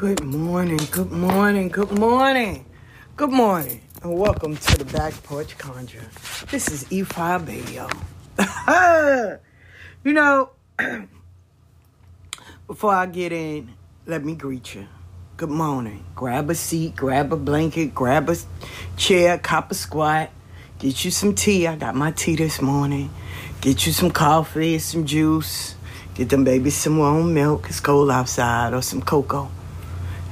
Good morning, good morning, good morning, good morning, and welcome to the Back Porch Conjure. This is E5 Radio. you know, before I get in, let me greet you. Good morning. Grab a seat, grab a blanket, grab a chair, cop a squat, get you some tea. I got my tea this morning. Get you some coffee, some juice. Get them babies some warm milk. It's cold outside, or some cocoa.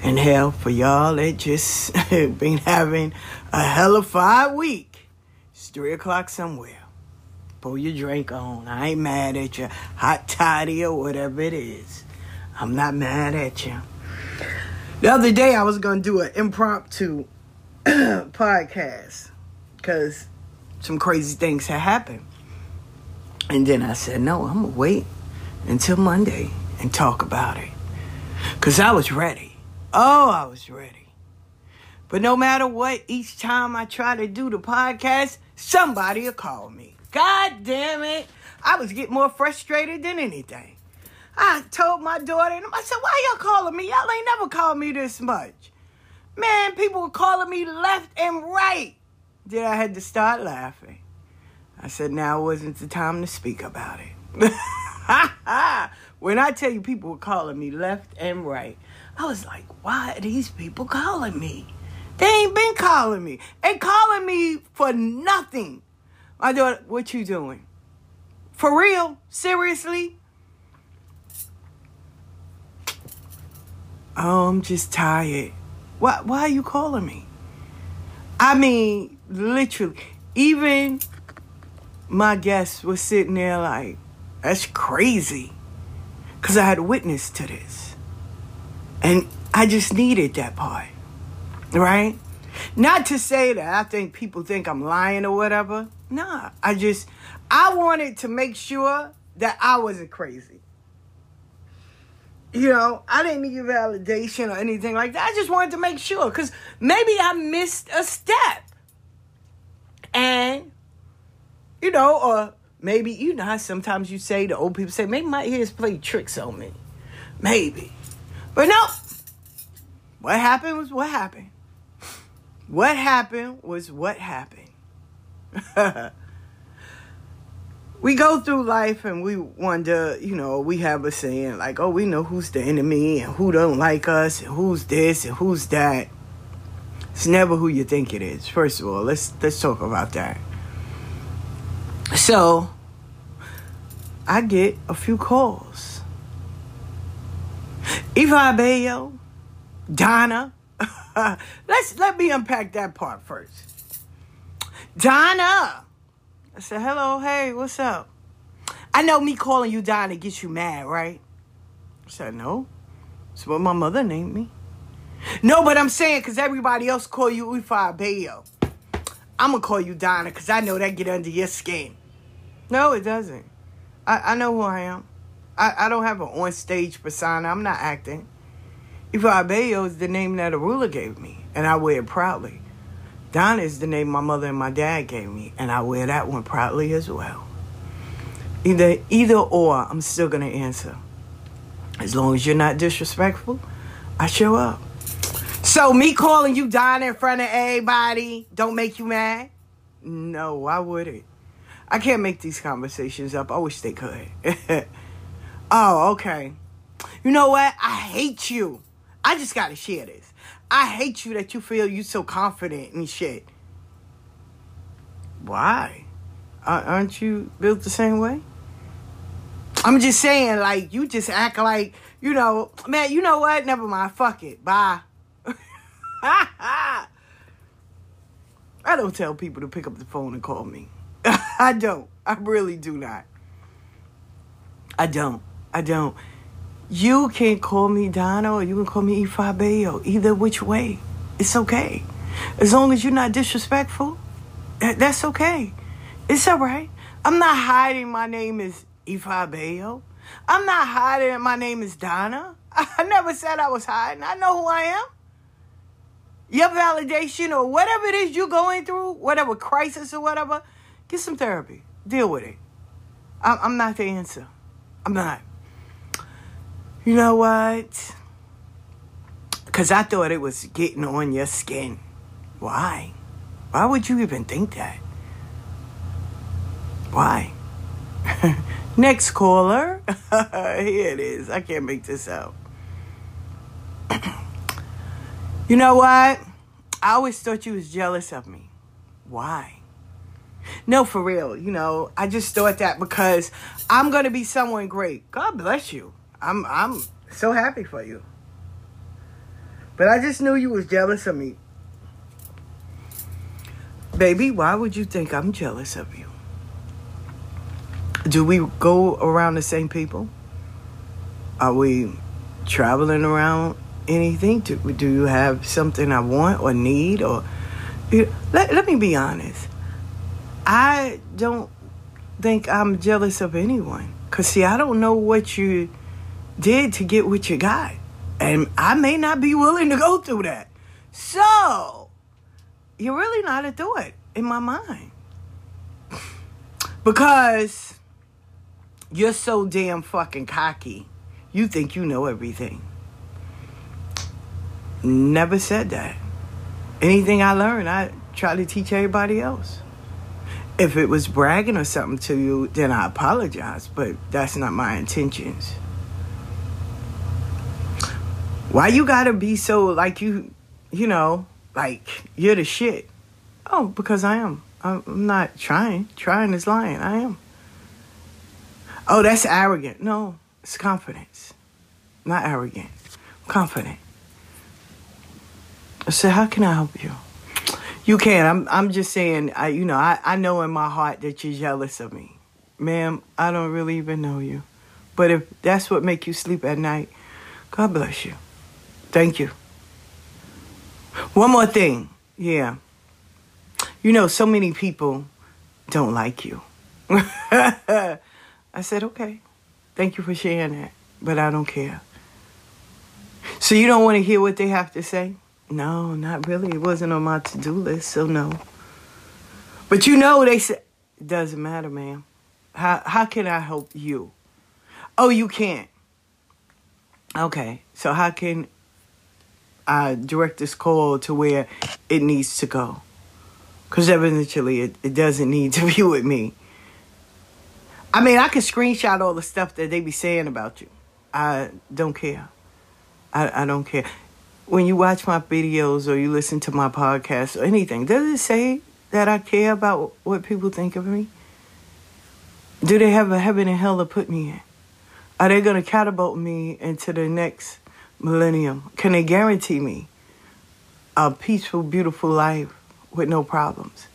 And hell, for y'all that just been having a hell of a week, it's three o'clock somewhere. Pull your drink on. I ain't mad at you. Hot toddy or whatever it is. I'm not mad at you. The other day, I was to do an impromptu podcast because some crazy things had happened. And then I said, no, I'm to wait until Monday and talk about it. Because I was ready. Oh, I was ready. But no matter what, each time I try to do the podcast, somebody will call me. God damn it. I was getting more frustrated than anything. I told my daughter, and I said, why y'all calling me? Y'all ain't never called me this much. Man, people were calling me left and right. Then I had to start laughing. I said, now wasn't the time to speak about it. when I tell you people were calling me left and right, I was like, why are these people calling me? They ain't been calling me. They calling me for nothing. My daughter, what you doing? For real? Seriously? Oh, I'm just tired. Why why are you calling me? I mean, literally, even my guests was sitting there like, that's crazy. Cause I had witness to this. And I just needed that part. Right? Not to say that I think people think I'm lying or whatever. Nah, I just I wanted to make sure that I wasn't crazy. You know, I didn't need validation or anything like that. I just wanted to make sure because maybe I missed a step. And, you know, or maybe you know sometimes you say the old people say maybe my ears play tricks on me, maybe, but no. What happened was what happened. What happened was what happened. we go through life and we wonder, you know, we have a saying like, oh, we know who's the enemy and who don't like us and who's this and who's that. It's never who you think it is. First of all, let's let's talk about that. So I get a few calls. Eva Donna. let's let me unpack that part first. Donna. I said, hello, hey, what's up? I know me calling you Donna gets you mad, right? I said, no. It's what my mother named me. No, but I'm saying because everybody else call you Ifa. I'm going to call you Donna because I know that get under your skin. No, it doesn't. I, I know who I am. I, I don't have an on-stage persona. I'm not acting. Ifa Bayo is the name that a ruler gave me, and I wear it proudly. Donna is the name my mother and my dad gave me, and I wear that one proudly as well. Either either or, I'm still gonna answer. As long as you're not disrespectful, I show up. So me calling you Donna in front of everybody don't make you mad? No, why would it? I can't make these conversations up. I wish they could. oh, okay. You know what? I hate you. I just gotta share this. I hate you that you feel you so confident and shit. Why? Aren't you built the same way? I'm just saying, like, you just act like, you know, man, you know what? Never mind. Fuck it. Bye. I don't tell people to pick up the phone and call me. I don't. I really do not. I don't. I don't. You can call me Donna or you can call me Ifa Bayo. Either which way. It's okay. As long as you're not disrespectful, that's okay. It's all right. I'm not hiding my name is Ifa Bayo. I'm not hiding my name is Donna. I never said I was hiding. I know who I am. Your validation or whatever it is you're going through, whatever crisis or whatever, get some therapy. Deal with it. I'm not the answer. I'm not. You know what? Because I thought it was getting on your skin. Why? Why would you even think that? Why? Next caller. Here it is. I can't make this out. you know what? I always thought you was jealous of me. Why? No, for real. You know, I just thought that because I'm going to be someone great. God bless you. I'm I'm so happy for you. But I just knew you was jealous of me. Baby, why would you think I'm jealous of you? Do we go around the same people? Are we traveling around anything? Do, do you have something I want or need? Or let, let me be honest. I don't think I'm jealous of anyone. Because, see, I don't know what you did to get what you got. And I may not be willing to go through that. So, you're really not a thought in my mind. Because you're so damn fucking cocky. You think you know everything. Never said that. Anything I learned, I try to teach everybody else. If it was bragging or something to you, then I apologize, but that's not my intentions. Why you gotta be so like you, you know, like you're the shit? Oh, because I am. I'm not trying. Trying is lying. I am. Oh, that's arrogant. No, it's confidence. Not arrogant. Confident. I said, how can I help you? You can. I'm I'm just saying, I you know, I, I know in my heart that you're jealous of me. Ma'am, I don't really even know you. But if that's what make you sleep at night, God bless you. Thank you. One more thing. Yeah. You know, so many people don't like you. I said, okay. Thank you for sharing that. But I don't care. So you don't want to hear what they have to say? No, not really. It wasn't on my to do list, so no. But you know, they said, it doesn't matter, ma'am. How how can I help you? Oh, you can't. Okay, so how can I direct this call to where it needs to go? Because eventually it, it doesn't need to be with me. I mean, I can screenshot all the stuff that they be saying about you. I don't care. I, I don't care. When you watch my videos or you listen to my podcast or anything, does it say that I care about what people think of me? Do they have a heaven and hell to put me in? Are they going to catapult me into the next millennium? Can they guarantee me a peaceful, beautiful life with no problems?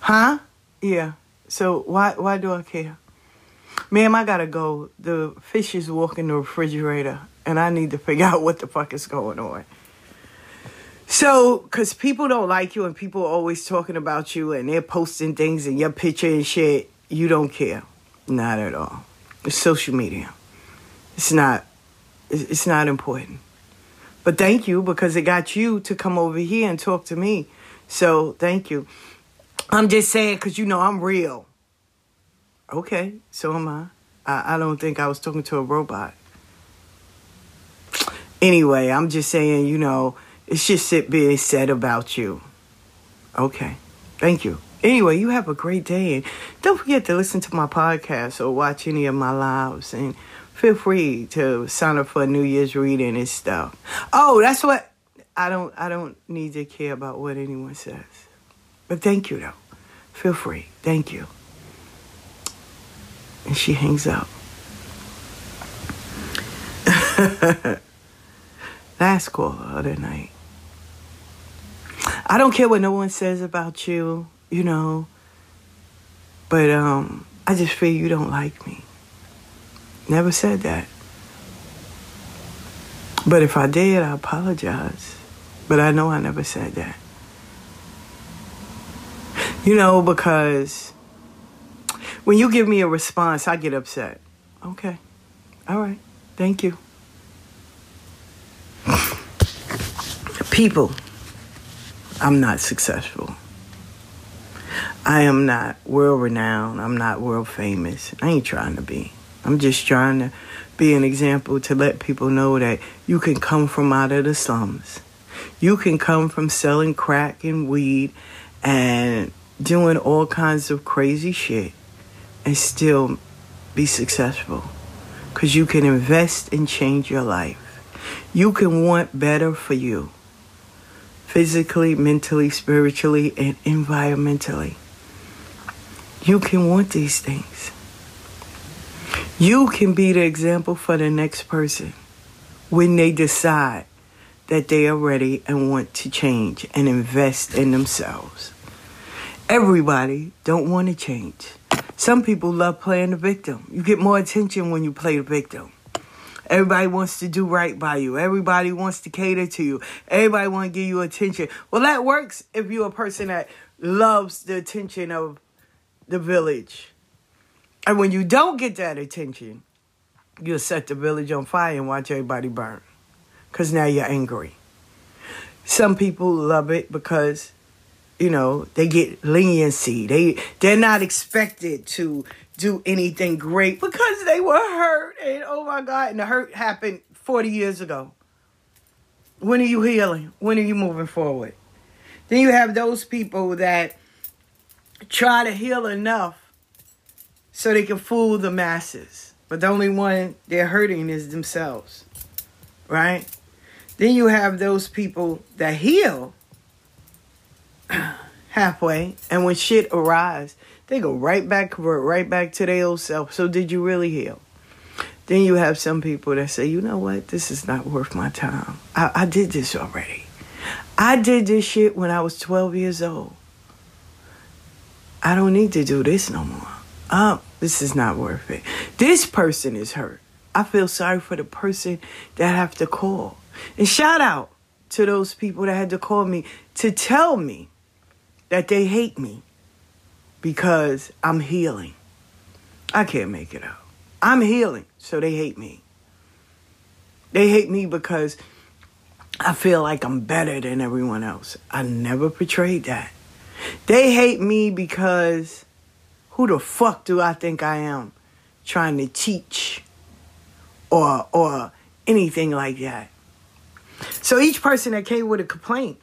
Huh? Yeah. So why why do I care? Ma'am, I gotta go. The fish is walking the refrigerator, and I need to figure out what the fuck is going on. So, because people don't like you, and people are always talking about you, and they're posting things in your picture and shit, you don't care. Not at all. It's social media. It's not. It's not important. But thank you because it got you to come over here and talk to me. So thank you. I'm just saying because you know I'm real. Okay, so am I. I. I don't think I was talking to a robot. Anyway, I'm just saying, you know, it's just it being said about you. Okay, thank you. Anyway, you have a great day. And don't forget to listen to my podcast or watch any of my lives. And feel free to sign up for a New Year's reading and stuff. Oh, that's what I don't I don't need to care about what anyone says. But thank you though. Feel free. Thank you. And she hangs up. Last call of the night. I don't care what no one says about you, you know. But um I just feel you don't like me. Never said that. But if I did, I apologize. But I know I never said that. You know, because when you give me a response, I get upset. Okay. All right. Thank you. People, I'm not successful. I am not world renowned. I'm not world famous. I ain't trying to be. I'm just trying to be an example to let people know that you can come from out of the slums. You can come from selling crack and weed and doing all kinds of crazy shit and still be successful. Because you can invest and change your life. You can want better for you physically, mentally, spiritually, and environmentally. You can want these things. You can be the example for the next person when they decide that they are ready and want to change and invest in themselves. Everybody don't want to change. Some people love playing the victim. You get more attention when you play the victim. Everybody wants to do right by you. Everybody wants to cater to you. Everybody want to give you attention. Well, that works if you're a person that loves the attention of the village. And when you don't get that attention, you'll set the village on fire and watch everybody burn. Because now you're angry. Some people love it because, you know, they get leniency. They they're not expected to do anything great because they were hurt. And oh my God, and the hurt happened 40 years ago. When are you healing? When are you moving forward? Then you have those people that try to heal enough so they can fool the masses. But the only one they're hurting is themselves. Right? Then you have those people that heal halfway, and when shit arrives, they go right back convert right back to their old self. So did you really heal? Then you have some people that say, you know what, this is not worth my time. I, I did this already. I did this shit when I was 12 years old. I don't need to do this no more. Um, this is not worth it. This person is hurt. I feel sorry for the person that have to call. And shout out to those people that had to call me to tell me that they hate me because I'm healing. I can't make it out. I'm healing, so they hate me. They hate me because I feel like I'm better than everyone else. I never portrayed that. They hate me because Who the fuck do I think I am trying to teach or or anything like that? So each person that came with a complaint,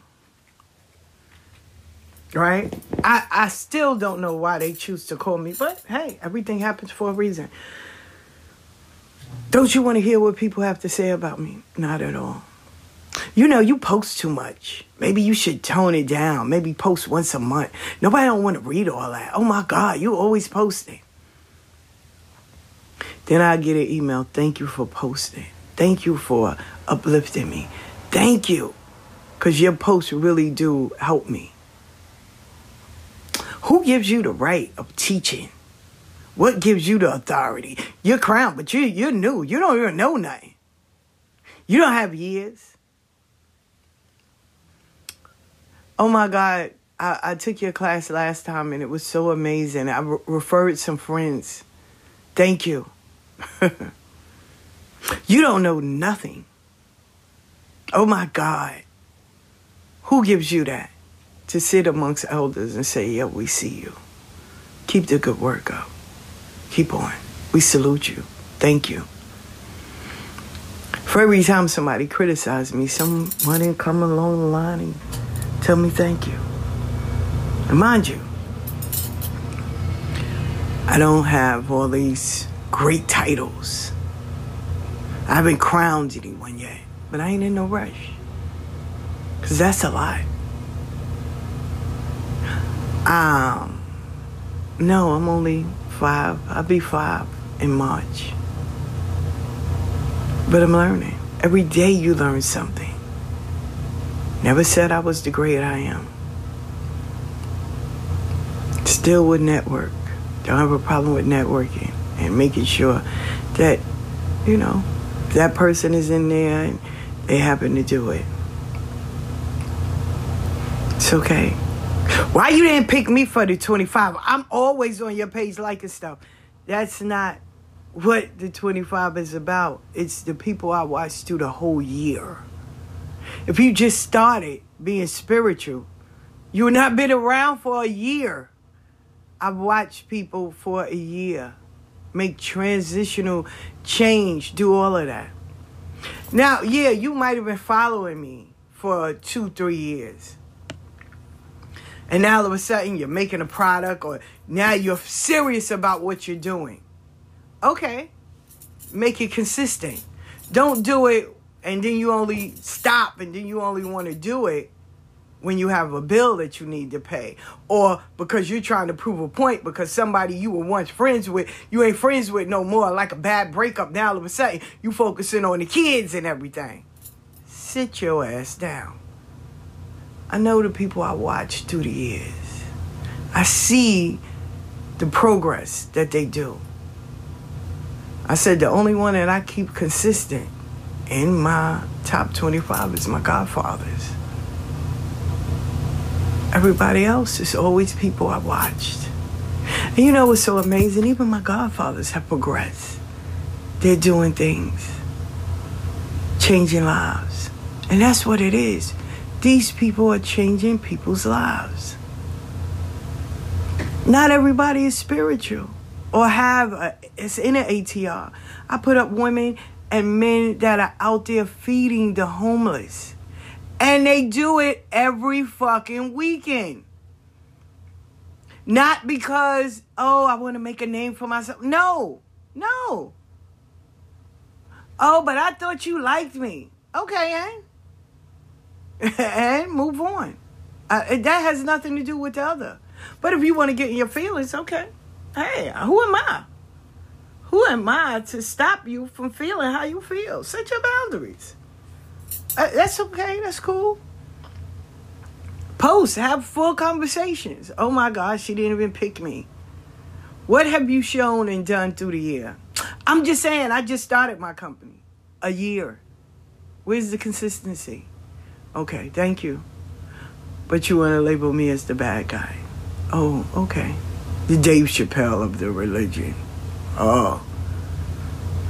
right? I, I still don't know why they choose to call me, but hey, everything happens for a reason. Don't you want to hear what people have to say about me? Not at all. You know, you post too much. Maybe you should tone it down. Maybe post once a month. Nobody don't want to read all that. Oh my God, you always posting. Then I get an email. Thank you for posting. Thank you for uplifting me. Thank you. Because your posts really do help me. Who gives you the right of teaching? What gives you the authority? You're crowned, but you, you're new. You don't even know nothing. You don't have years. Oh my God. I, I took your class last time and it was so amazing. I re- referred some friends. Thank you. you don't know nothing. Oh my God. Who gives you that? To sit amongst elders and say, Yeah, we see you. Keep the good work up. Keep on. We salute you. Thank you. For every time somebody criticized me, someone come along the line and tell me thank you. And mind you, I don't have all these great titles. I haven't crowned anyone yet, but I ain't in no rush. Because that's a lot. Um, no, I'm only five. I'll be five in March. But I'm learning. Every day you learn something. Never said I was the great I am. Still would network. Don't have a problem with networking and making sure that, you know, that person is in there and they happen to do it. It's okay. Why you didn't pick me for the 25? I'm always on your page liking stuff. That's not what the 25 is about. It's the people I watched through the whole year. If you just started being spiritual, you would not been around for a year. I've watched people for a year make transitional change, do all of that. Now, yeah, you might have been following me for two, three years. And now all of a sudden you're making a product or now you're serious about what you're doing. Okay. Make it consistent. Don't do it and then you only stop and then you only want to do it when you have a bill that you need to pay. Or because you're trying to prove a point because somebody you were once friends with you ain't friends with no more like a bad breakup. Now all of a sudden you focusing on the kids and everything. Sit your ass down. I know the people i watch through the years. I see the progress that they do. I said the only one that i keep consistent in my top 25 is my godfathers Everybody else is always people I watched. And you know what's so amazing? Even my godfathers have progressed. They're doing things, changing lives. And that's what it is. These people are changing people's lives. Not everybody is spiritual or have a, it's in an ATR. I put up women and men that are out there feeding the homeless. And they do it every fucking weekend. Not because, oh, I want to make a name for myself. No, no. Oh, but I thought you liked me. Okay, and, and move on. Uh, that has nothing to do with the other. But if you want to get in your feelings, okay. Hey, who am I? Who am I to stop you from feeling how you feel? Set your boundaries. Uh, that's okay. That's cool. Post, have full conversations. Oh my gosh, she didn't even pick me. What have you shown and done through the year? I'm just saying, I just started my company a year. Where's the consistency? Okay, thank you. But you want to label me as the bad guy. Oh, okay. The Dave Chappelle of the religion. Oh.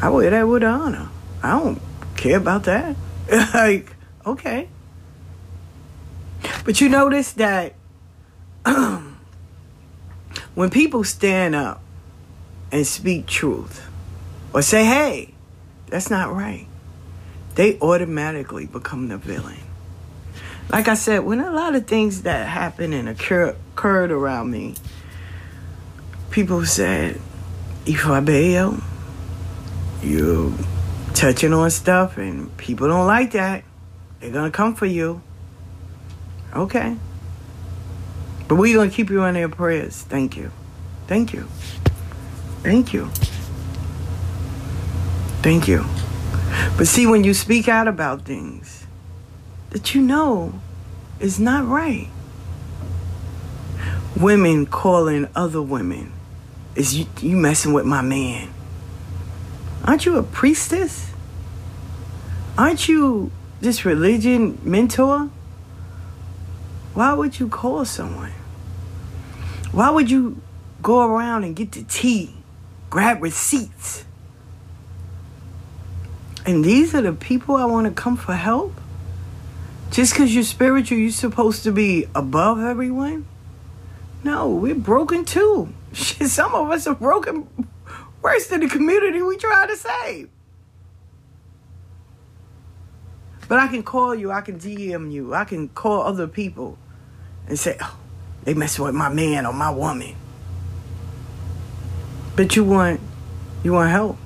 I wear that with honor. I don't care about that. like, okay. But you notice that When people stand up and speak truth or say, hey, that's not right, they automatically become the villain. Like I said, when a lot of things that happened and occur- occurred around me, people said, You touching on stuff and people don't like that. They're gonna come for you. Okay. But we're gonna keep you in their prayers. Thank you. Thank you. Thank you. Thank you. But see, when you speak out about things that you know is not right, women calling other women, is you, you messing with my man. Aren't you a priestess? Aren't you this religion mentor? Why would you call someone? Why would you go around and get the tea, grab receipts? And these are the people I want to come for help? Just because you're spiritual, you're supposed to be above everyone? No, we're broken too. Shit, some of us are broken worse than the community we try to save. But I can call you, I can DM you, I can call other people and say, oh, they messing with my man or my woman. But you want you want help.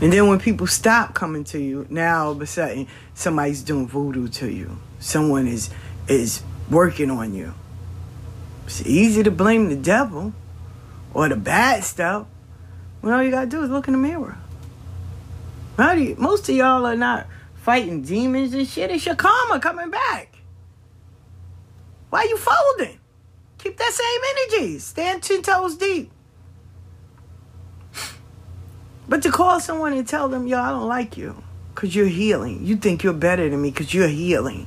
And then when people stop coming to you, now all of a sudden somebody's doing voodoo to you. Someone is is working on you. It's easy to blame the devil or the bad stuff. When all you gotta do is look in the mirror. You, most of y'all are not fighting demons and shit. It's your karma coming back. Why you folding? Keep that same energy. Stand ten toes deep. But to call someone and tell them, yo, I don't like you because you're healing. You think you're better than me because you're healing.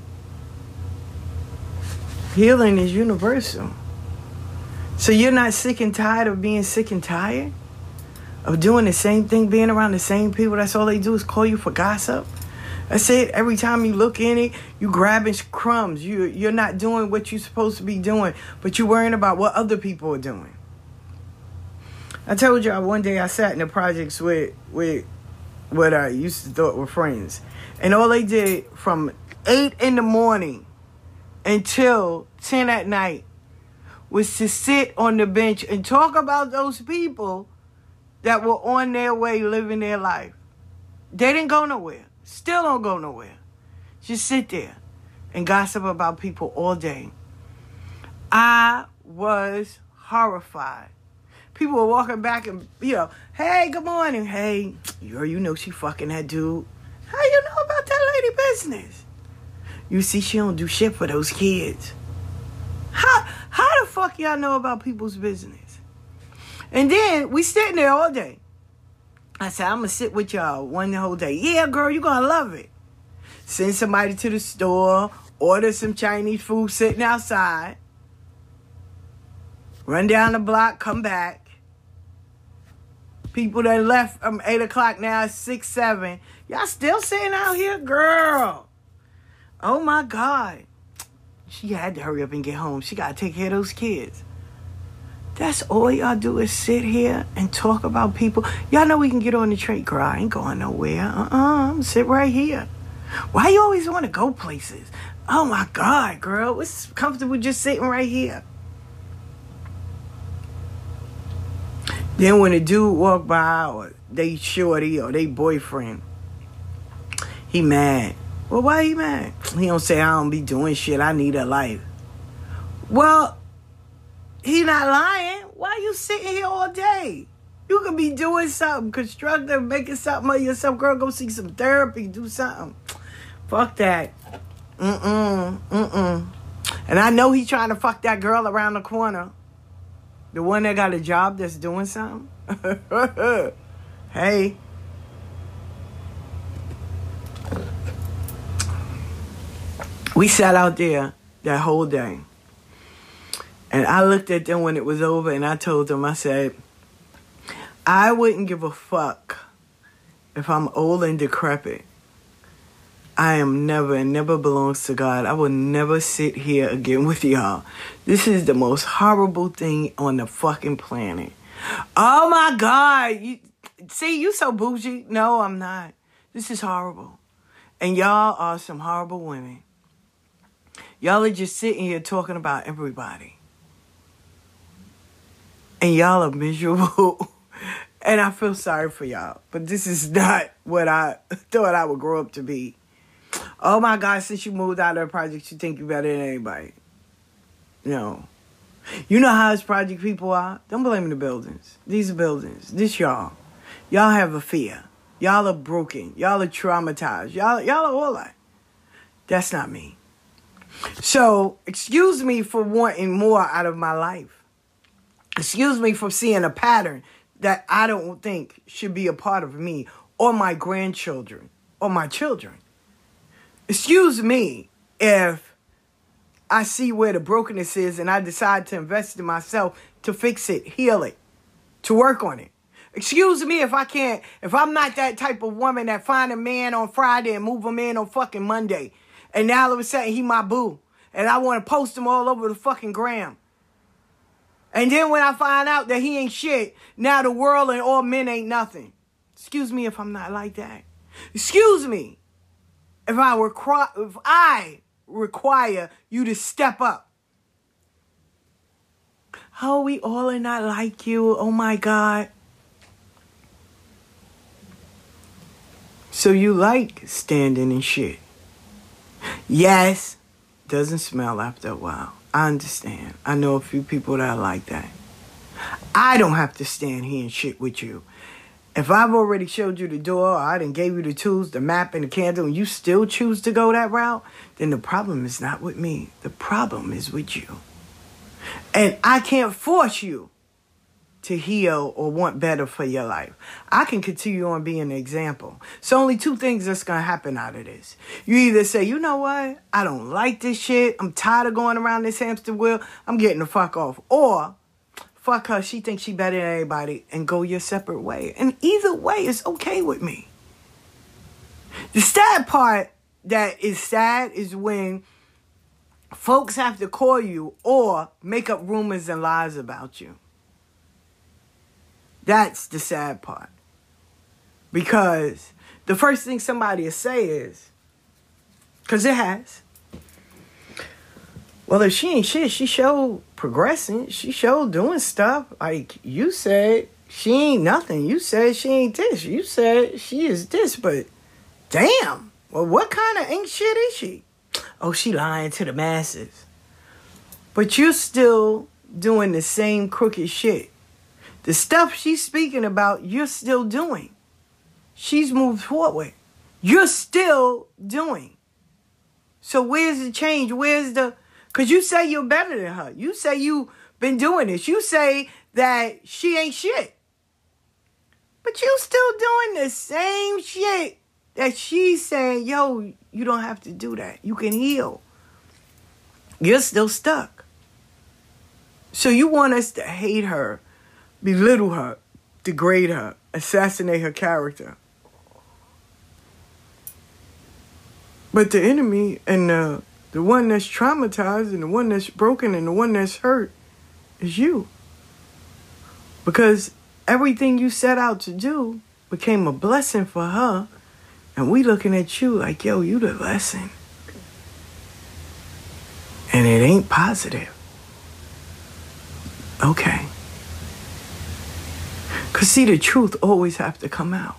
Healing is universal. So you're not sick and tired of being sick and tired? Of doing the same thing, being around the same people. That's all they do is call you for gossip. That's it. Every time you look in it, you grabbing crumbs. You you're not doing what you're supposed to be doing, but you're worrying about what other people are doing. I told y'all one day I sat in the projects with with what I used to thought were friends, and all they did from eight in the morning until ten at night was to sit on the bench and talk about those people that were on their way living their life. They didn't go nowhere. Still don't go nowhere. Just sit there and gossip about people all day. I was horrified. People were walking back and, you know, hey, good morning. Hey, you you know she fucking that dude. How you know about that lady business? You see, she don't do shit for those kids. How how the fuck y'all know about people's business? And then we sitting there all day. I said, I'm gonna sit with y'all one the whole day. Yeah, girl, you're gonna love it. Send somebody to the store, order some Chinese food sitting outside, run down the block, come back. People that left from eight o'clock now it's six, seven. Y'all still sitting out here, girl. Oh my God. She had to hurry up and get home. She gotta take care of those kids. That's all y'all do is sit here and talk about people. Y'all know we can get on the train. Girl, I ain't going nowhere. Uh-uh. Sit right here. Why you always want to go places? Oh my God, girl. It's comfortable just sitting right here. Then when a dude walk by or they shorty or they boyfriend, he mad. Well, why he mad? He don't say I don't be doing shit. I need a life. Well, he not lying. Why you sitting here all day? You could be doing something constructive, making something of yourself. Girl, go see some therapy, do something. Fuck that. Mm-mm. Mm-mm. And I know he trying to fuck that girl around the corner. The one that got a job that's doing something. hey. We sat out there that whole day. And I looked at them when it was over and I told them, I said, I wouldn't give a fuck if I'm old and decrepit. I am never and never belongs to God. I will never sit here again with y'all. This is the most horrible thing on the fucking planet. Oh my God. You, see, you so bougie. No, I'm not. This is horrible. And y'all are some horrible women. Y'all are just sitting here talking about everybody. And y'all are miserable. and I feel sorry for y'all. But this is not what I thought I would grow up to be. Oh my God, since you moved out of the project, you think you're better than anybody. No. You know how us project people are? Don't blame the buildings. These are buildings. This y'all. Y'all have a fear. Y'all are broken. Y'all are traumatized. Y'all, y'all are all that. That's not me. So, excuse me for wanting more out of my life. Excuse me for seeing a pattern that I don't think should be a part of me or my grandchildren or my children. Excuse me if I see where the brokenness is and I decide to invest in myself to fix it, heal it, to work on it. Excuse me if I can't, if I'm not that type of woman that find a man on Friday and move him in on fucking Monday. And now all of a sudden he my boo. And I want to post him all over the fucking gram. And then when I find out that he ain't shit, now the world and all men ain't nothing. Excuse me if I'm not like that. Excuse me if I require if I require you to step up. Oh, we all are not like you. Oh my God. So you like standing and shit. Yes, doesn't smell after a while. I understand. I know a few people that are like that. I don't have to stand here and shit with you. If I've already showed you the door, or I didn't gave you the tools, the map, and the candle, and you still choose to go that route, then the problem is not with me. The problem is with you. And I can't force you to heal or want better for your life. I can continue on being an example. So only two things that's gonna happen out of this. You either say, you know what, I don't like this shit. I'm tired of going around this hamster wheel. I'm getting the fuck off. Or fuck her, she thinks she better than anybody, and go your separate way. And either way is okay with me. The sad part that is sad is when folks have to call you or make up rumors and lies about you. That's the sad part. Because the first thing somebody will say is, because it has, well, if she ain't shit, she showed progressing. She showed doing stuff. Like you said, she ain't nothing. You said she ain't this. You said she is this. But damn, well, what kind of ain't shit is she? Oh, she lying to the masses. But you're still doing the same crooked shit. The stuff she's speaking about, you're still doing. She's moved forward. You're still doing. So where's the change? Where's the Cause you say you're better than her. You say you've been doing this. You say that she ain't shit. But you still doing the same shit that she's saying, yo, you don't have to do that. You can heal. You're still stuck. So you want us to hate her, belittle her, degrade her, assassinate her character. But the enemy and the the one that's traumatized and the one that's broken and the one that's hurt is you. Because everything you set out to do became a blessing for her. And we looking at you like, yo, you the lesson. And it ain't positive. Okay. Cause see, the truth always have to come out.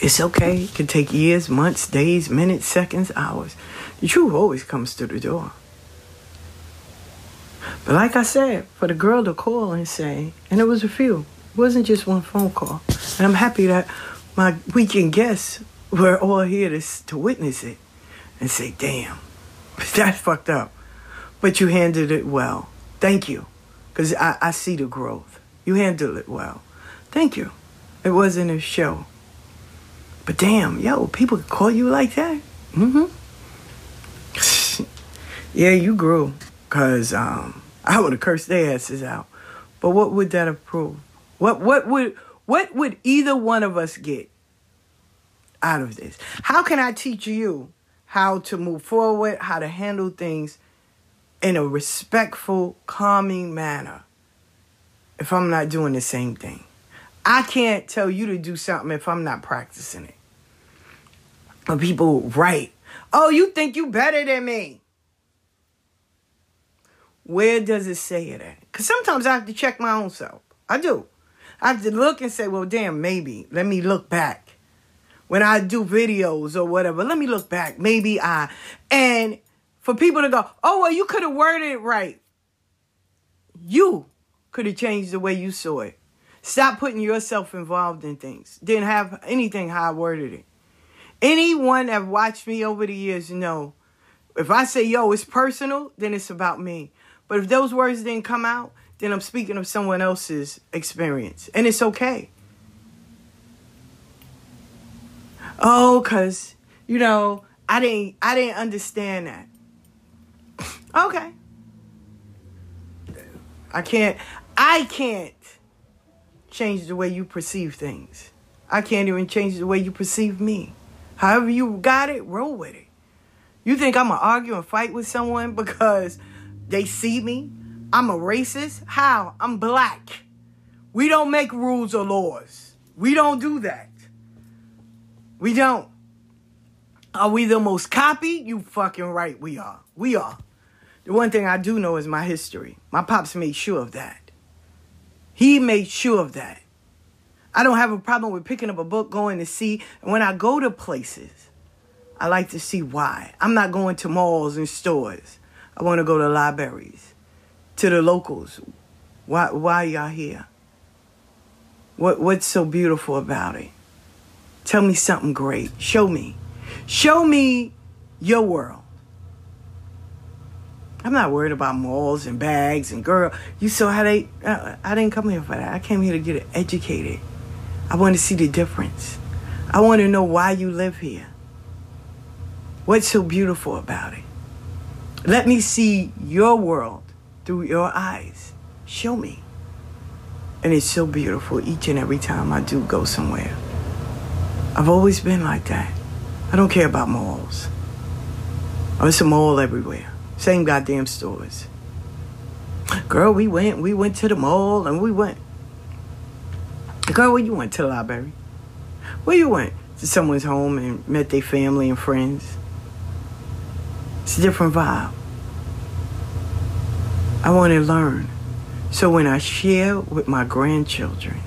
It's okay. It can take years, months, days, minutes, seconds, hours. The truth always comes to the door. But like I said, for the girl to call and say, and it was a few, it wasn't just one phone call. And I'm happy that my weekend guests were all here to, to witness it and say, damn, that's fucked up. But you handled it well. Thank you. Because I, I see the growth. You handled it well. Thank you. It wasn't a show. But damn, yo, people call you like that? Mm-hmm. yeah, you grew. Cause um, I would have cursed their asses out. But what would that have proved? What what would what would either one of us get out of this? How can I teach you how to move forward, how to handle things in a respectful, calming manner if I'm not doing the same thing? I can't tell you to do something if I'm not practicing it. But people write, oh, you think you better than me. Where does it say it at? Because sometimes I have to check my own self. I do. I have to look and say, well, damn, maybe. Let me look back. When I do videos or whatever, let me look back. Maybe I. And for people to go, oh, well, you could have worded it right. You could have changed the way you saw it. Stop putting yourself involved in things. Didn't have anything how I worded it. Anyone that watched me over the years know if I say, yo, it's personal, then it's about me. But if those words didn't come out, then I'm speaking of someone else's experience. And it's okay. Oh, cause you know, I didn't I didn't understand that. Okay. I can't I can't change the way you perceive things. I can't even change the way you perceive me. However you got it, roll with it. You think I'm gonna argue and fight with someone because they see me? I'm a racist? How? I'm black. We don't make rules or laws. We don't do that. We don't. Are we the most copied? You fucking right, we are. We are. The one thing I do know is my history. My pops made sure of that. He made sure of that. I don't have a problem with picking up a book, going to see. And when I go to places, I like to see why. I'm not going to malls and stores. I want to go to libraries, to the locals. Why, why y'all here? What, what's so beautiful about it? Tell me something great. Show me. Show me your world. I'm not worried about malls and bags and girl. You saw how they. Uh, I didn't come here for that. I came here to get educated. I want to see the difference. I want to know why you live here. What's so beautiful about it? Let me see your world through your eyes. Show me. And it's so beautiful each and every time I do go somewhere. I've always been like that. I don't care about malls. There's a mall everywhere. Same goddamn stores. Girl, we went, we went to the mall and we went. Girl, where you went to the library? Where you went? To someone's home and met their family and friends. It's a different vibe. I want to learn. So when I share with my grandchildren,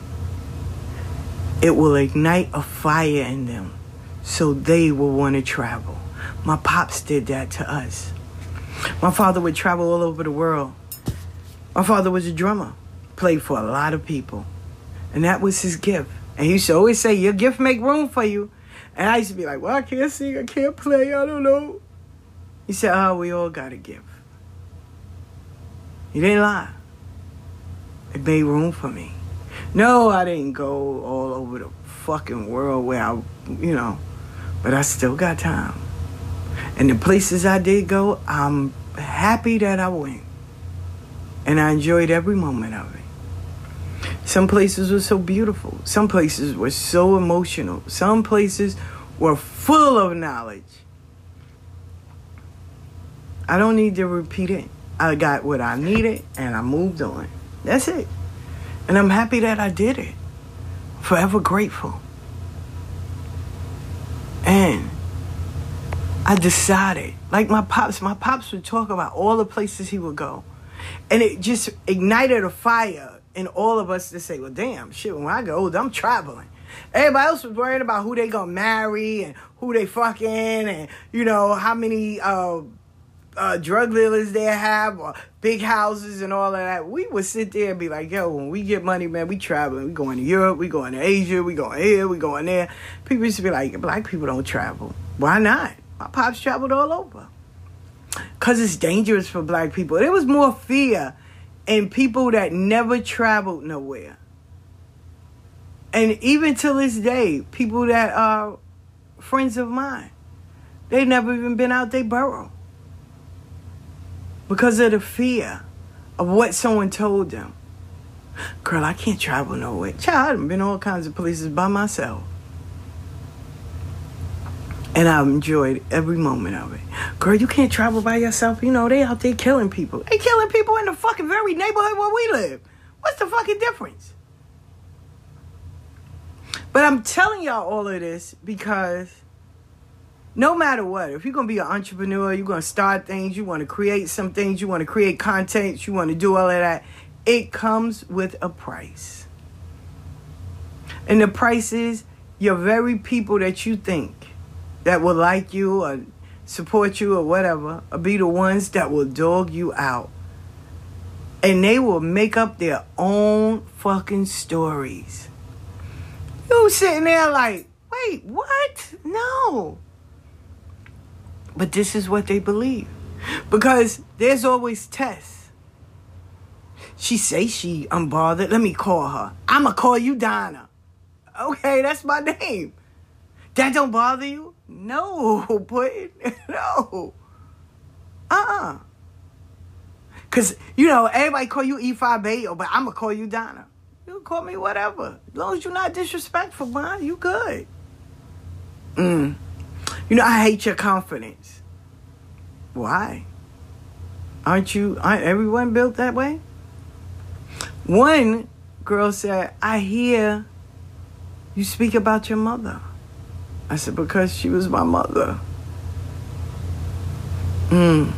it will ignite a fire in them so they will want to travel. My pops did that to us. My father would travel all over the world. My father was a drummer, played for a lot of people. And that was his gift. And he used to always say, Your gift make room for you. And I used to be like, Well, I can't sing, I can't play, I don't know. He said, Oh, we all got a gift. He didn't lie. It made room for me. No, I didn't go all over the fucking world where I, you know, but I still got time. And the places I did go, I'm happy that I went. And I enjoyed every moment of it. Some places were so beautiful. Some places were so emotional. Some places were full of knowledge. I don't need to repeat it. I got what I needed and I moved on. That's it. And I'm happy that I did it. Forever grateful. And I decided, like my pops, my pops would talk about all the places he would go. And it just ignited a fire in all of us to say, well, damn, shit, when I go, I'm traveling. Everybody else was worried about who they gonna marry and who they fucking and, you know, how many uh, uh, drug dealers they have or big houses and all of that. We would sit there and be like, yo, when we get money, man, we traveling. We going to Europe, we going to Asia, we going here, we going there. People used to be like, black people don't travel. Why not? My pops traveled all over. Because it's dangerous for black people. There was more fear in people that never traveled nowhere. And even till this day, people that are friends of mine, they never even been out their borough because of the fear of what someone told them. Girl, I can't travel nowhere. Child, I've been all kinds of places by myself. And I've enjoyed every moment of it. Girl, you can't travel by yourself. You know, they out there killing people. They killing people in the fucking very neighborhood where we live. What's the fucking difference? But I'm telling y'all all of this because no matter what, if you're gonna be an entrepreneur, you're gonna start things, you wanna create some things, you wanna create content, you wanna do all of that, it comes with a price. And the price is your very people that you think that will like you or support you or whatever, will be the ones that will dog you out. And they will make up their own fucking stories. You sitting there like, wait, what? No. But this is what they believe. Because there's always tests. She say she unbothered. Let me call her. I'ma call you Donna. Okay, that's my name. That don't bother you? No, put no. Uh-uh. Cause you know, everybody call you E5 Bayo, but I'ma call you Donna. You call me whatever. As long as you're not disrespectful, man, you good. Mm. You know, I hate your confidence. Why? Aren't you, aren't everyone built that way? One girl said, I hear you speak about your mother. I said, because she was my mother. Mm.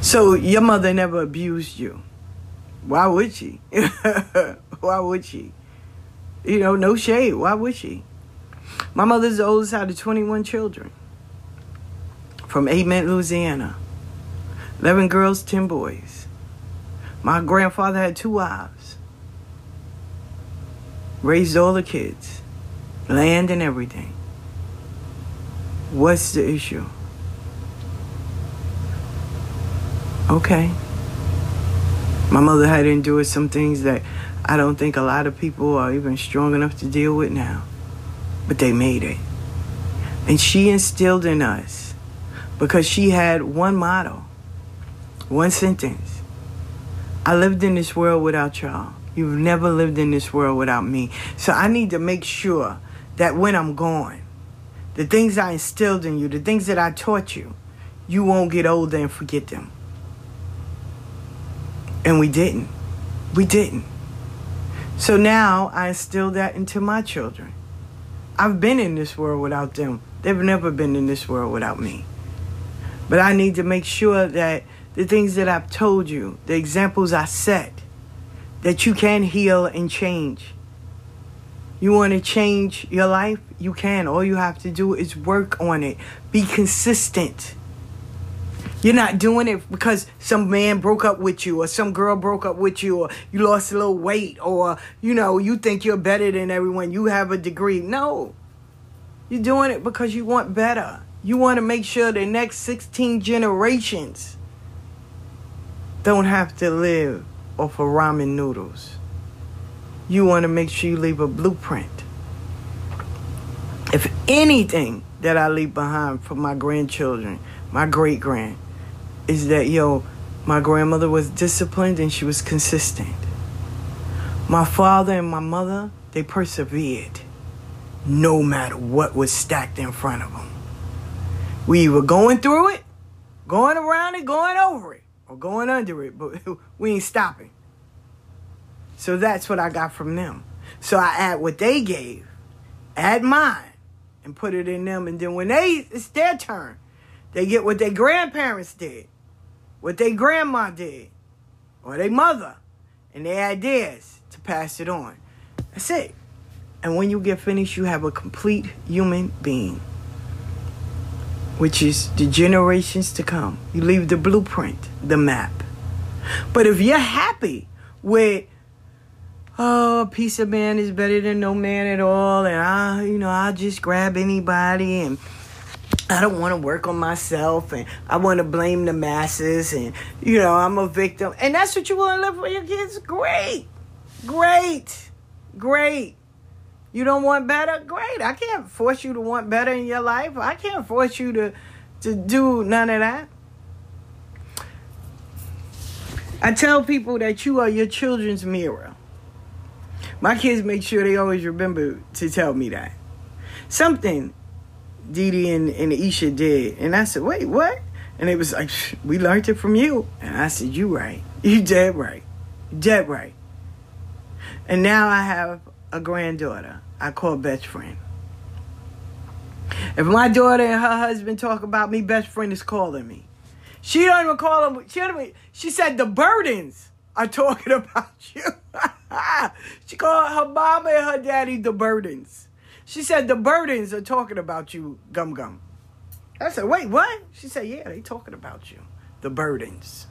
So your mother never abused you. Why would she? Why would she? You know, no shade. Why would she? My mother's the oldest out of 21 children from Amen, Louisiana. 11 girls, 10 boys. My grandfather had two wives. Raised all the kids. Land and everything. What's the issue? Okay. My mother had endured some things that I don't think a lot of people are even strong enough to deal with now. But they made it. And she instilled in us because she had one motto, one sentence. I lived in this world without y'all. You've never lived in this world without me. So I need to make sure that when I'm gone, the things I instilled in you, the things that I taught you, you won't get older and forget them. And we didn't. We didn't. So now I instill that into my children. I've been in this world without them. They've never been in this world without me. But I need to make sure that the things that I've told you, the examples I set, that you can heal and change. You want to change your life? You can. All you have to do is work on it. Be consistent. You're not doing it because some man broke up with you or some girl broke up with you or you lost a little weight or, you know, you think you're better than everyone. You have a degree. No. You're doing it because you want better. You want to make sure the next 16 generations don't have to live off of ramen noodles. You want to make sure you leave a blueprint. If anything that I leave behind for my grandchildren, my great grand, is that, yo, my grandmother was disciplined and she was consistent. My father and my mother, they persevered no matter what was stacked in front of them. We were going through it, going around it, going over it, or going under it, but we ain't stopping. So that's what I got from them. So I add what they gave, add mine, and put it in them. And then when they, it's their turn, they get what their grandparents did, what their grandma did, or their mother, and their ideas to pass it on. That's it. And when you get finished, you have a complete human being, which is the generations to come. You leave the blueprint, the map. But if you're happy with, oh, a piece of man is better than no man at all, and I, you know, I'll just grab anybody and I don't want to work on myself and I want to blame the masses and you know I'm a victim. And that's what you want to live for your kids? Great! Great! Great! You don't want better? Great! I can't force you to want better in your life. I can't force you to to do none of that. I tell people that you are your children's mirror my kids make sure they always remember to tell me that something Dee and, and Isha did. And I said, wait, what? And it was like, we learned it from you. And I said, you right. You dead right. Dead right. And now I have a granddaughter. I call best friend. If my daughter and her husband talk about me, best friend is calling me. She don't even call them. She She said the burdens are talking about you. She called her mama and her daddy the burdens. She said the burdens are talking about you, Gum Gum. I said, wait, what? She said, yeah, they talking about you. The burdens.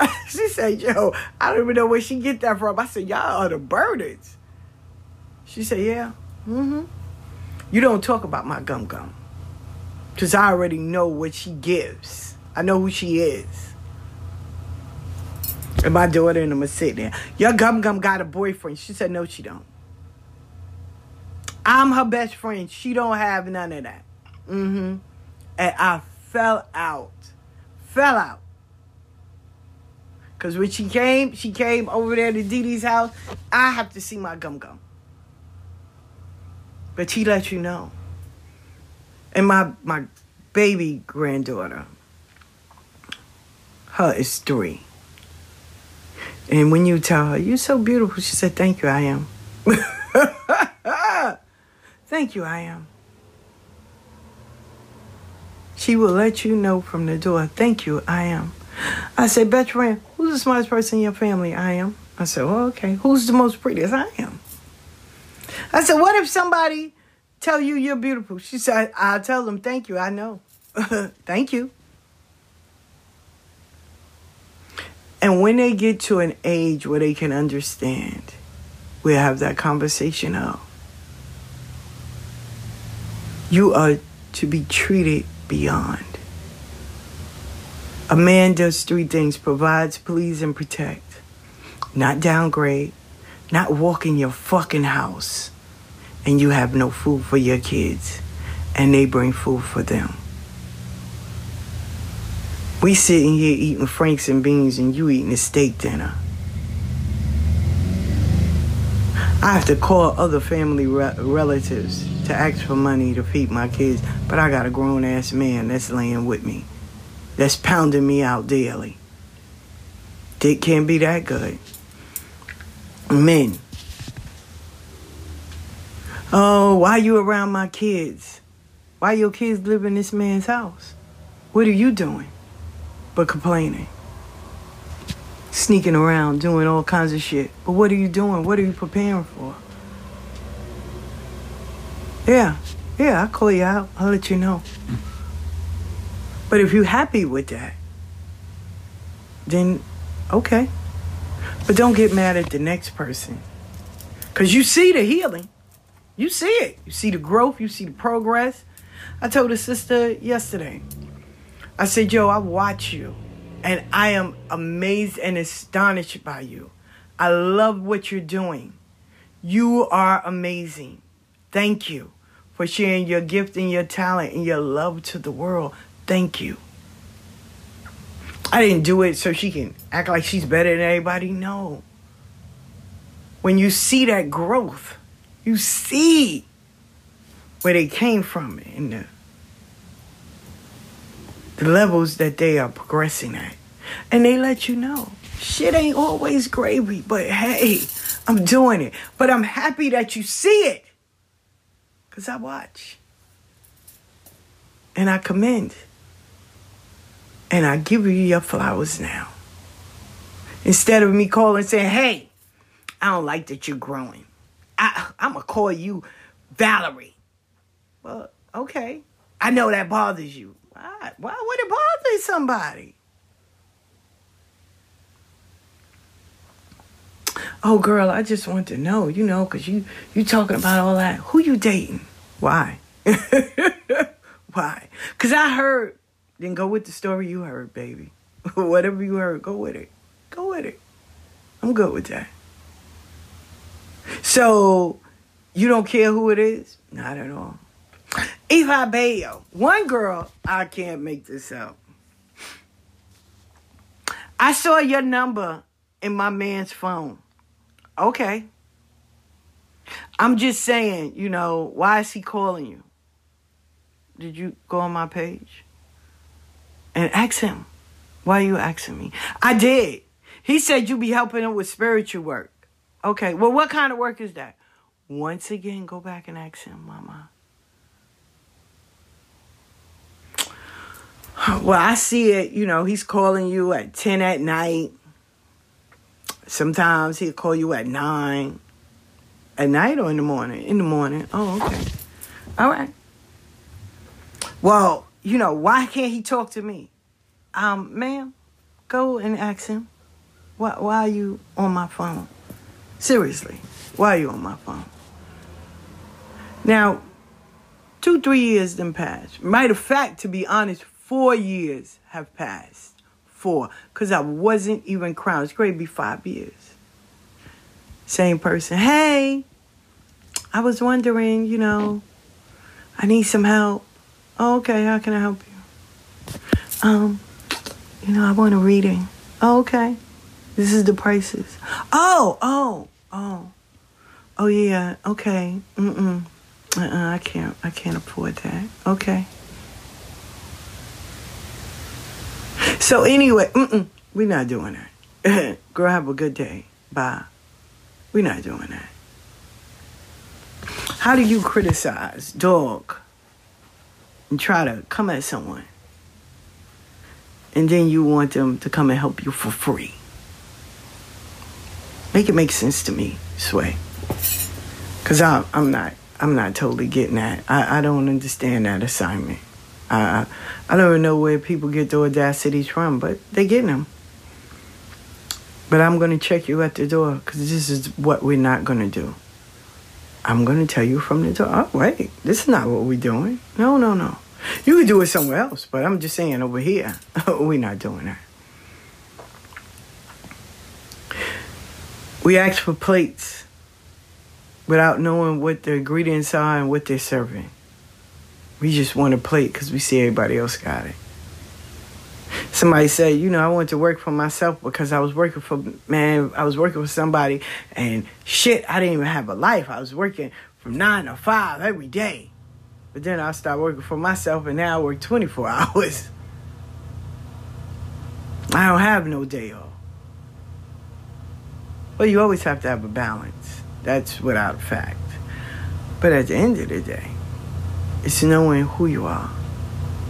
she said, yo, I don't even know where she get that from. I said, y'all are the burdens. She said, yeah. Mm-hmm. You don't talk about my gum gum. Because I already know what she gives. I know who she is. And my daughter and I'm gonna sit there. Your gum gum got a boyfriend. She said, no, she don't. I'm her best friend. She don't have none of that. Mm-hmm. And I fell out. Fell out. Cause when she came, she came over there to Dee Dee's house. I have to see my gum gum. But she let you know. And my my baby granddaughter, her is three. And when you tell her, you're so beautiful, she said, Thank you, I am. Thank you, I am. She will let you know from the door, Thank you, I am. I said, best friend, who's the smartest person in your family? I am. I said, well, okay. Who's the most prettiest? I am. I said, what if somebody tell you you're beautiful? She said, I'll tell them, thank you, I know. thank you. And when they get to an age where they can understand, we'll have that conversation of you are to be treated beyond. A man does three things provides, please, and protect. Not downgrade, not walk in your fucking house, and you have no food for your kids, and they bring food for them. We sitting here eating franks and beans, and you eating a steak dinner. I have to call other family re- relatives to ask for money to feed my kids, but I got a grown ass man that's laying with me that's pounding me out daily. Dick can't be that good. Men. Oh, why you around my kids? Why your kids live in this man's house? What are you doing? But complaining. Sneaking around, doing all kinds of shit. But what are you doing? What are you preparing for? Yeah, yeah, I'll call you out. I'll let you know. But if you're happy with that, then okay. But don't get mad at the next person. Because you see the healing. You see it. You see the growth. You see the progress. I told a sister yesterday, I said, Yo, I watch you and I am amazed and astonished by you. I love what you're doing. You are amazing. Thank you for sharing your gift and your talent and your love to the world. Thank you. I didn't do it so she can act like she's better than everybody. No. When you see that growth, you see where they came from the, the levels that they are progressing at. And they let you know. Shit ain't always gravy, but hey, I'm doing it. But I'm happy that you see it. Because I watch. And I commend. And I give you your flowers now. Instead of me calling saying, hey, I don't like that you're growing. I, I'm going to call you Valerie. Well, okay. I know that bothers you. Why? Why would it bother somebody? Oh, girl, I just want to know, you know, because you, you talking about all that. Who you dating? Why? Why? Because I heard then go with the story you heard, baby. Whatever you heard, go with it. Go with it. I'm good with that. So, you don't care who it is? Not at all. Eva Bayo. One girl, I can't make this up. I saw your number in my man's phone. Okay. I'm just saying, you know, why is he calling you? did you go on my page? And ask him, why are you asking me? I did. He said you be helping him with spiritual work. Okay, well, what kind of work is that? Once again, go back and ask him, Mama. Well, I see it, you know, he's calling you at 10 at night. Sometimes he'll call you at 9. At night or in the morning? In the morning. Oh, okay. All right. Well, you know, why can't he talk to me? Um, ma'am, go and ask him. Why, why are you on my phone? Seriously, why are you on my phone? Now, two, three years then passed. Matter of fact, to be honest, four years have passed. Four. Because I wasn't even crowned. It's going to be five years. Same person. Hey, I was wondering, you know, I need some help. Oh, okay, how can I help you? Um, you know, I want a reading. Oh, okay. This is the prices. Oh, oh, oh. Oh yeah, okay. Mm-mm. Uh-uh, I can't I can't afford that. Okay. So anyway, we're not doing that. Girl, have a good day. Bye. We're not doing that. How do you criticize dog and try to come at someone? And then you want them to come and help you for free. Make it make sense to me, Sway. Cause I'm I'm not I'm not totally getting that. I, I don't understand that assignment. I I don't even know where people get the audacities from, but they're getting them. But I'm gonna check you at the door because this is what we're not gonna do. I'm gonna tell you from the door. Oh wait, this is not what we're doing. No, no, no. You could do it somewhere else, but I'm just saying over here, we're not doing that. We ask for plates without knowing what the ingredients are and what they're serving. We just want a plate because we see everybody else got it. Somebody said, you know, I wanted to work for myself because I was working for, man, I was working for somebody and shit, I didn't even have a life. I was working from nine to five every day. But then I started working for myself and now I work 24 hours. I don't have no day off. Well, you always have to have a balance. That's without a fact. But at the end of the day, it's knowing who you are,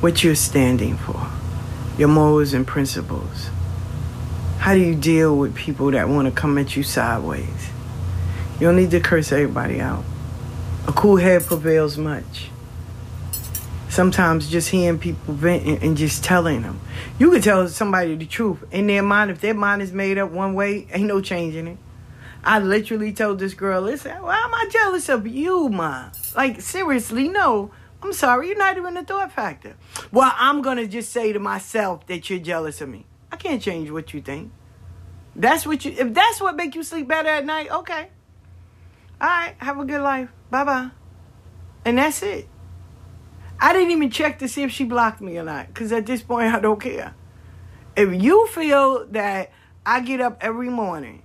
what you're standing for, your morals and principles. How do you deal with people that want to come at you sideways? You don't need to curse everybody out. A cool head prevails much. Sometimes just hearing people vent and, just telling them. You can tell somebody the truth in their mind. If their mind is made up one way, ain't no changing it. I literally told this girl, listen, why am I jealous of you, ma? Like, seriously, no. I'm sorry, you're not even a thought factor. Well, I'm going to just say to myself that you're jealous of me. I can't change what you think. That's what you, if that's what make you sleep better at night, okay. All right, have a good life. Bye-bye. And that's it. I didn't even check to see if she blocked me or not, because at this point, I don't care. If you feel that I get up every morning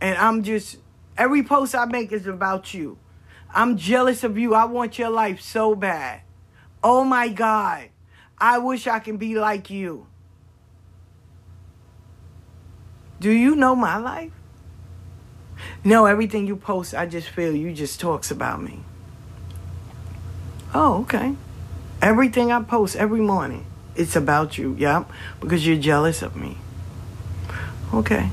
and I'm just, every post I make is about you, I'm jealous of you. I want your life so bad. Oh my God. I wish I can be like you. Do you know my life? No, everything you post, I just feel you just talks about me. Oh, okay. Everything I post every morning, it's about you. Yep, because you're jealous of me. Okay.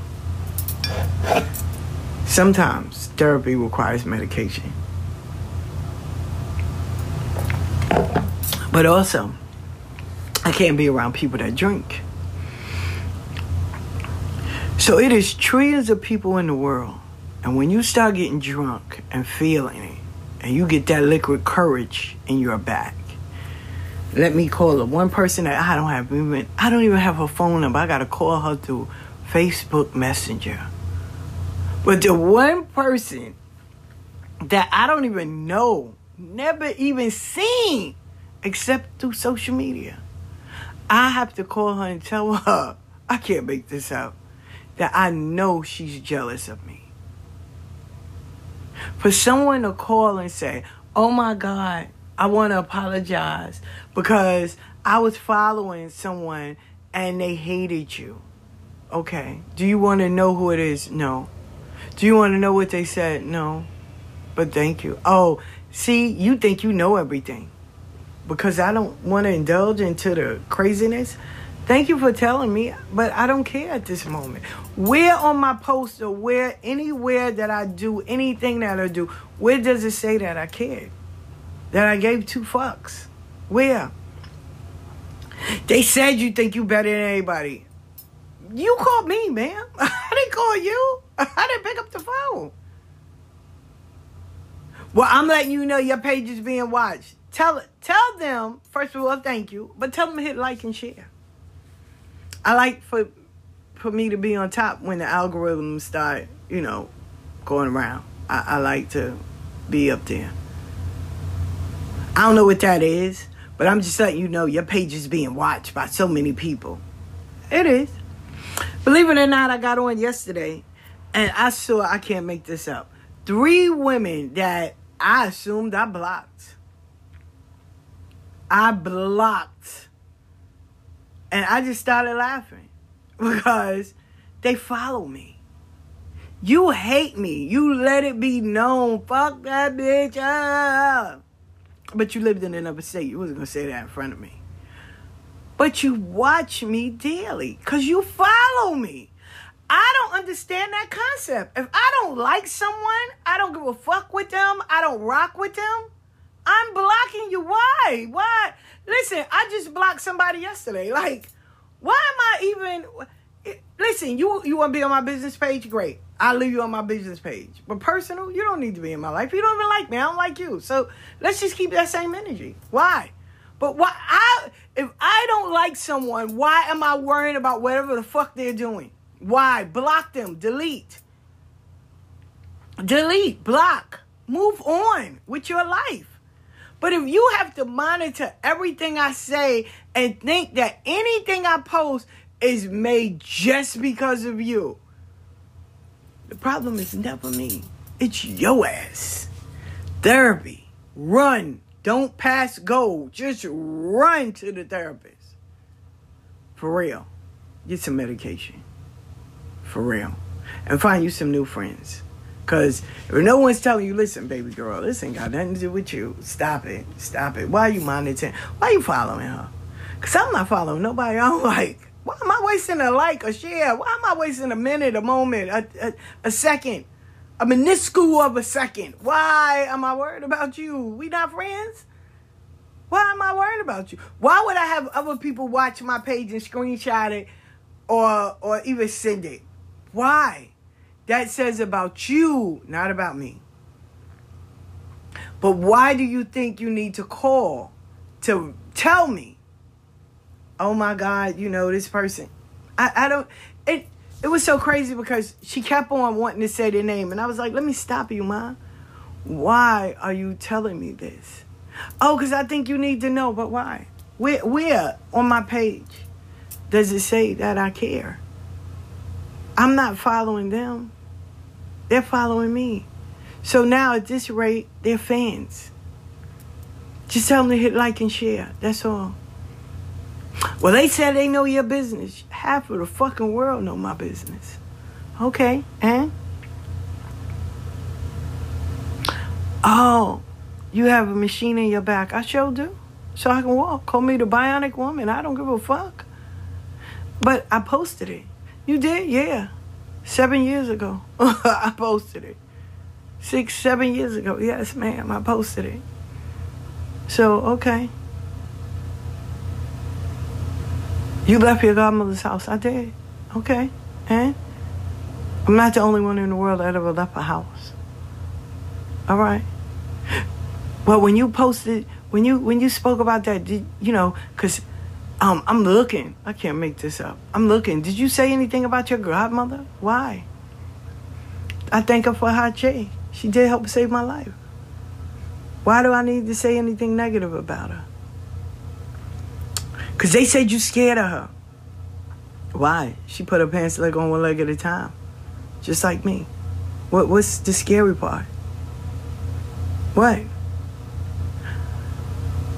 Sometimes therapy requires medication. But also, I can't be around people that drink. So it is trillions of people in the world. And when you start getting drunk and feeling it, and you get that liquid courage in your back, let me call the One person that I don't have even I don't even have her phone number. I gotta call her through Facebook Messenger. But the one person that I don't even know, never even seen, except through social media. I have to call her and tell her, I can't make this up, that I know she's jealous of me. For someone to call and say, Oh my God, I want to apologize because I was following someone and they hated you. Okay. Do you want to know who it is? No. Do you want to know what they said? No. But thank you. Oh, see, you think you know everything because I don't want to indulge into the craziness. Thank you for telling me, but I don't care at this moment. Where on my poster, where anywhere that I do anything that I do, where does it say that I cared? That I gave two fucks? Where? They said you think you better than anybody. You called me, man. I didn't call you. I didn't pick up the phone. Well, I'm letting you know your page is being watched. Tell tell them first of all, thank you, but tell them hit like and share. I like for for me to be on top when the algorithms start, you know, going around. I, I like to be up there. I don't know what that is, but I'm just letting you know your page is being watched by so many people. It is. Believe it or not, I got on yesterday and I saw, I can't make this up, three women that I assumed I blocked. I blocked. And I just started laughing because they follow me. You hate me. You let it be known. Fuck that bitch up. But you lived in another state. You wasn't going to say that in front of me. But you watch me daily because you follow me. I don't understand that concept. If I don't like someone, I don't give a fuck with them, I don't rock with them, I'm blocking you. Why? Why? Listen, I just blocked somebody yesterday. Like, why am I even listen, you you want to be on my business page? Great. I'll leave you on my business page. But personal, you don't need to be in my life. You don't even like me. I don't like you. So let's just keep that same energy. Why? But why I if I don't like someone, why am I worrying about whatever the fuck they're doing? Why? Block them. Delete. Delete. Block. Move on with your life. But if you have to monitor everything I say and think that anything I post is made just because of you, the problem is never me. It's your ass. Therapy. Run. Don't pass go. Just run to the therapist. For real. Get some medication. For real. And find you some new friends. Because if no one's telling you, listen, baby girl, this ain't got nothing to do with you. Stop it. Stop it. Why are you monitoring? Why are you following her? Because I'm not following nobody I don't like. Why am I wasting a like, a share? Why am I wasting a minute, a moment, a, a, a second, a minuscule of a second? Why am I worried about you? We not friends? Why am I worried about you? Why would I have other people watch my page and screenshot it or or even send it? Why? That says about you, not about me. But why do you think you need to call to tell me, oh my God, you know, this person? I, I don't, it, it was so crazy because she kept on wanting to say the name. And I was like, let me stop you, Ma. Why are you telling me this? Oh, because I think you need to know, but why? Where, where on my page does it say that I care? I'm not following them. They're following me. So now at this rate, they're fans. Just tell them to hit like and share. That's all. Well, they said they know your business. Half of the fucking world know my business. Okay, and? Oh, you have a machine in your back. I sure do. So I can walk. Call me the bionic woman. I don't give a fuck. But I posted it. You did? Yeah. Seven years ago. I posted it. Six, seven years ago. Yes, ma'am. I posted it. So, okay. You left your godmother's house. I did. Okay. And I'm not the only one in the world that ever left a house. All right. Well, when you posted, when you when you spoke about that, did you know? Because um, I'm looking. I can't make this up. I'm looking. Did you say anything about your godmother? Why? I thank her for her Che. She did help save my life. Why do I need to say anything negative about her? Because they said you scared of her. Why? She put her pants leg on one leg at a time. Just like me. What, what's the scary part? What?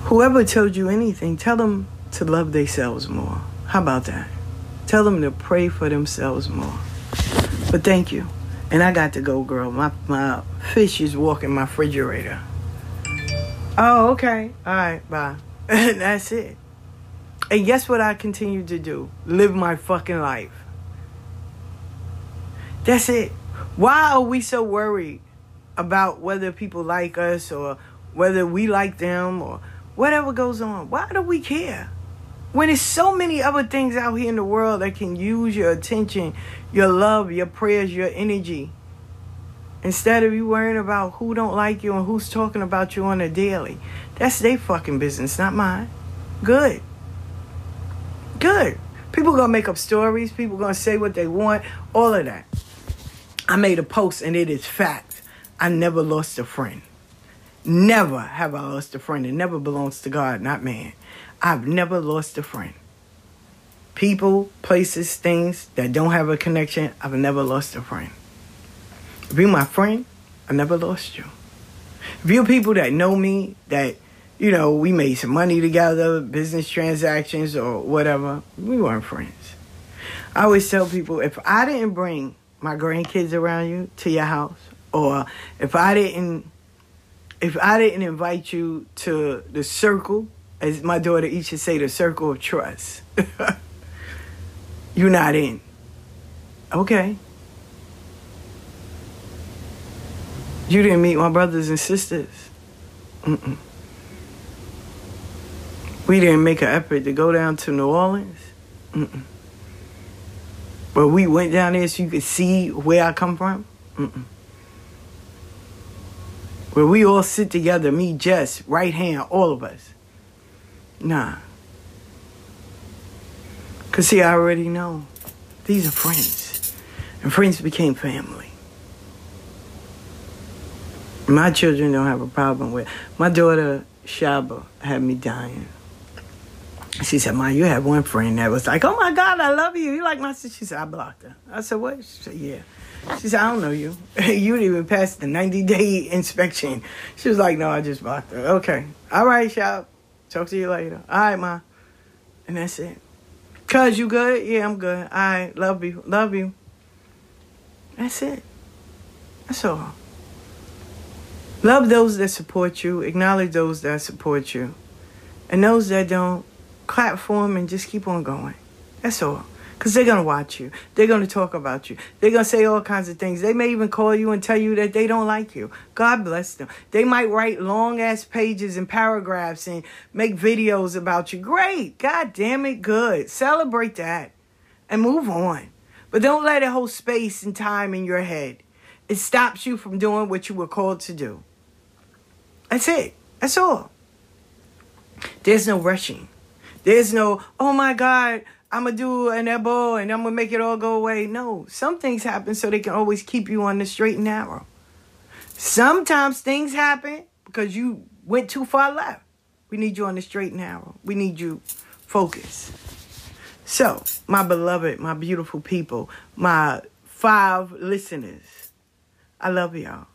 Whoever told you anything, tell them to love themselves more. How about that? Tell them to pray for themselves more. But thank you. And I got to go, girl. My my fish is walking my refrigerator. Oh, okay. All right, bye. That's it. And guess what I continue to do? Live my fucking life. That's it. Why are we so worried about whether people like us or whether we like them or whatever goes on? Why do we care? When there's so many other things out here in the world that can use your attention, your love, your prayers, your energy. Instead of you worrying about who don't like you and who's talking about you on a daily. That's their fucking business, not mine. Good. Good. People gonna make up stories, people gonna say what they want, all of that. I made a post and it is fact. I never lost a friend. Never have I lost a friend. It never belongs to God, not man. I've never lost a friend. People, places, things that don't have a connection, I've never lost a friend. If you're my friend, I never lost you. If you're people that know me, that, you know, we made some money together, business transactions or whatever, we weren't friends. I always tell people if I didn't bring my grandkids around you to your house, or if I didn't if I didn't invite you to the circle as my daughter to say, the circle of trust. You're not in. Okay. You didn't meet my brothers and sisters. Mm-mm. We didn't make an effort to go down to New Orleans. Mm-mm. But we went down there so you could see where I come from. Mm-mm. Where we all sit together, me, Jess, right hand, all of us. Nah. Because, see, I already know. These are friends. And friends became family. My children don't have a problem with My daughter, Shaba, had me dying. She said, Ma, you had one friend that was like, oh my God, I love you. You like my sister? She said, I blocked her. I said, what? She said, yeah. She said, I don't know you. you didn't even pass the 90 day inspection. She was like, no, I just blocked her. Okay. All right, Shab. Talk to you later. All right, ma. And that's it. Cuz, you good? Yeah, I'm good. All right. Love you. Love you. That's it. That's all. Love those that support you. Acknowledge those that support you. And those that don't, clap for them and just keep on going. That's all. Because they're going to watch you. They're going to talk about you. They're going to say all kinds of things. They may even call you and tell you that they don't like you. God bless them. They might write long ass pages and paragraphs and make videos about you. Great. God damn it. Good. Celebrate that and move on. But don't let it hold space and time in your head. It stops you from doing what you were called to do. That's it. That's all. There's no rushing. There's no, oh my God, I'm gonna do an elbow and I'm gonna make it all go away. No, some things happen so they can always keep you on the straight and narrow. Sometimes things happen because you went too far left. We need you on the straight and narrow. We need you focused. So, my beloved, my beautiful people, my five listeners, I love y'all.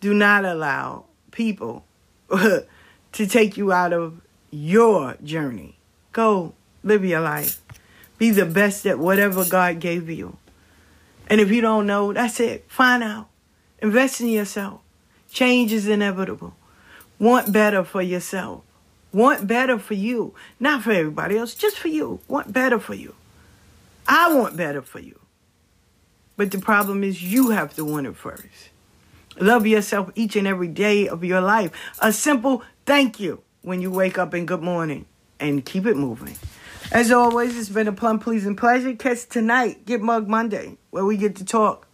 Do not allow people to take you out of your journey. Go live your life. Be the best at whatever God gave you. And if you don't know, that's it. Find out. Invest in yourself. Change is inevitable. Want better for yourself. Want better for you. Not for everybody else, just for you. Want better for you. I want better for you. But the problem is you have to want it first. Love yourself each and every day of your life. A simple thank you when you wake up and good morning and keep it moving. As always, it's been a plum pleasing pleasure. Catch tonight, Get Mug Monday, where we get to talk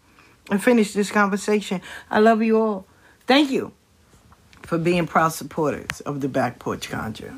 and finish this conversation. I love you all. Thank you for being proud supporters of the Back Porch Conjure.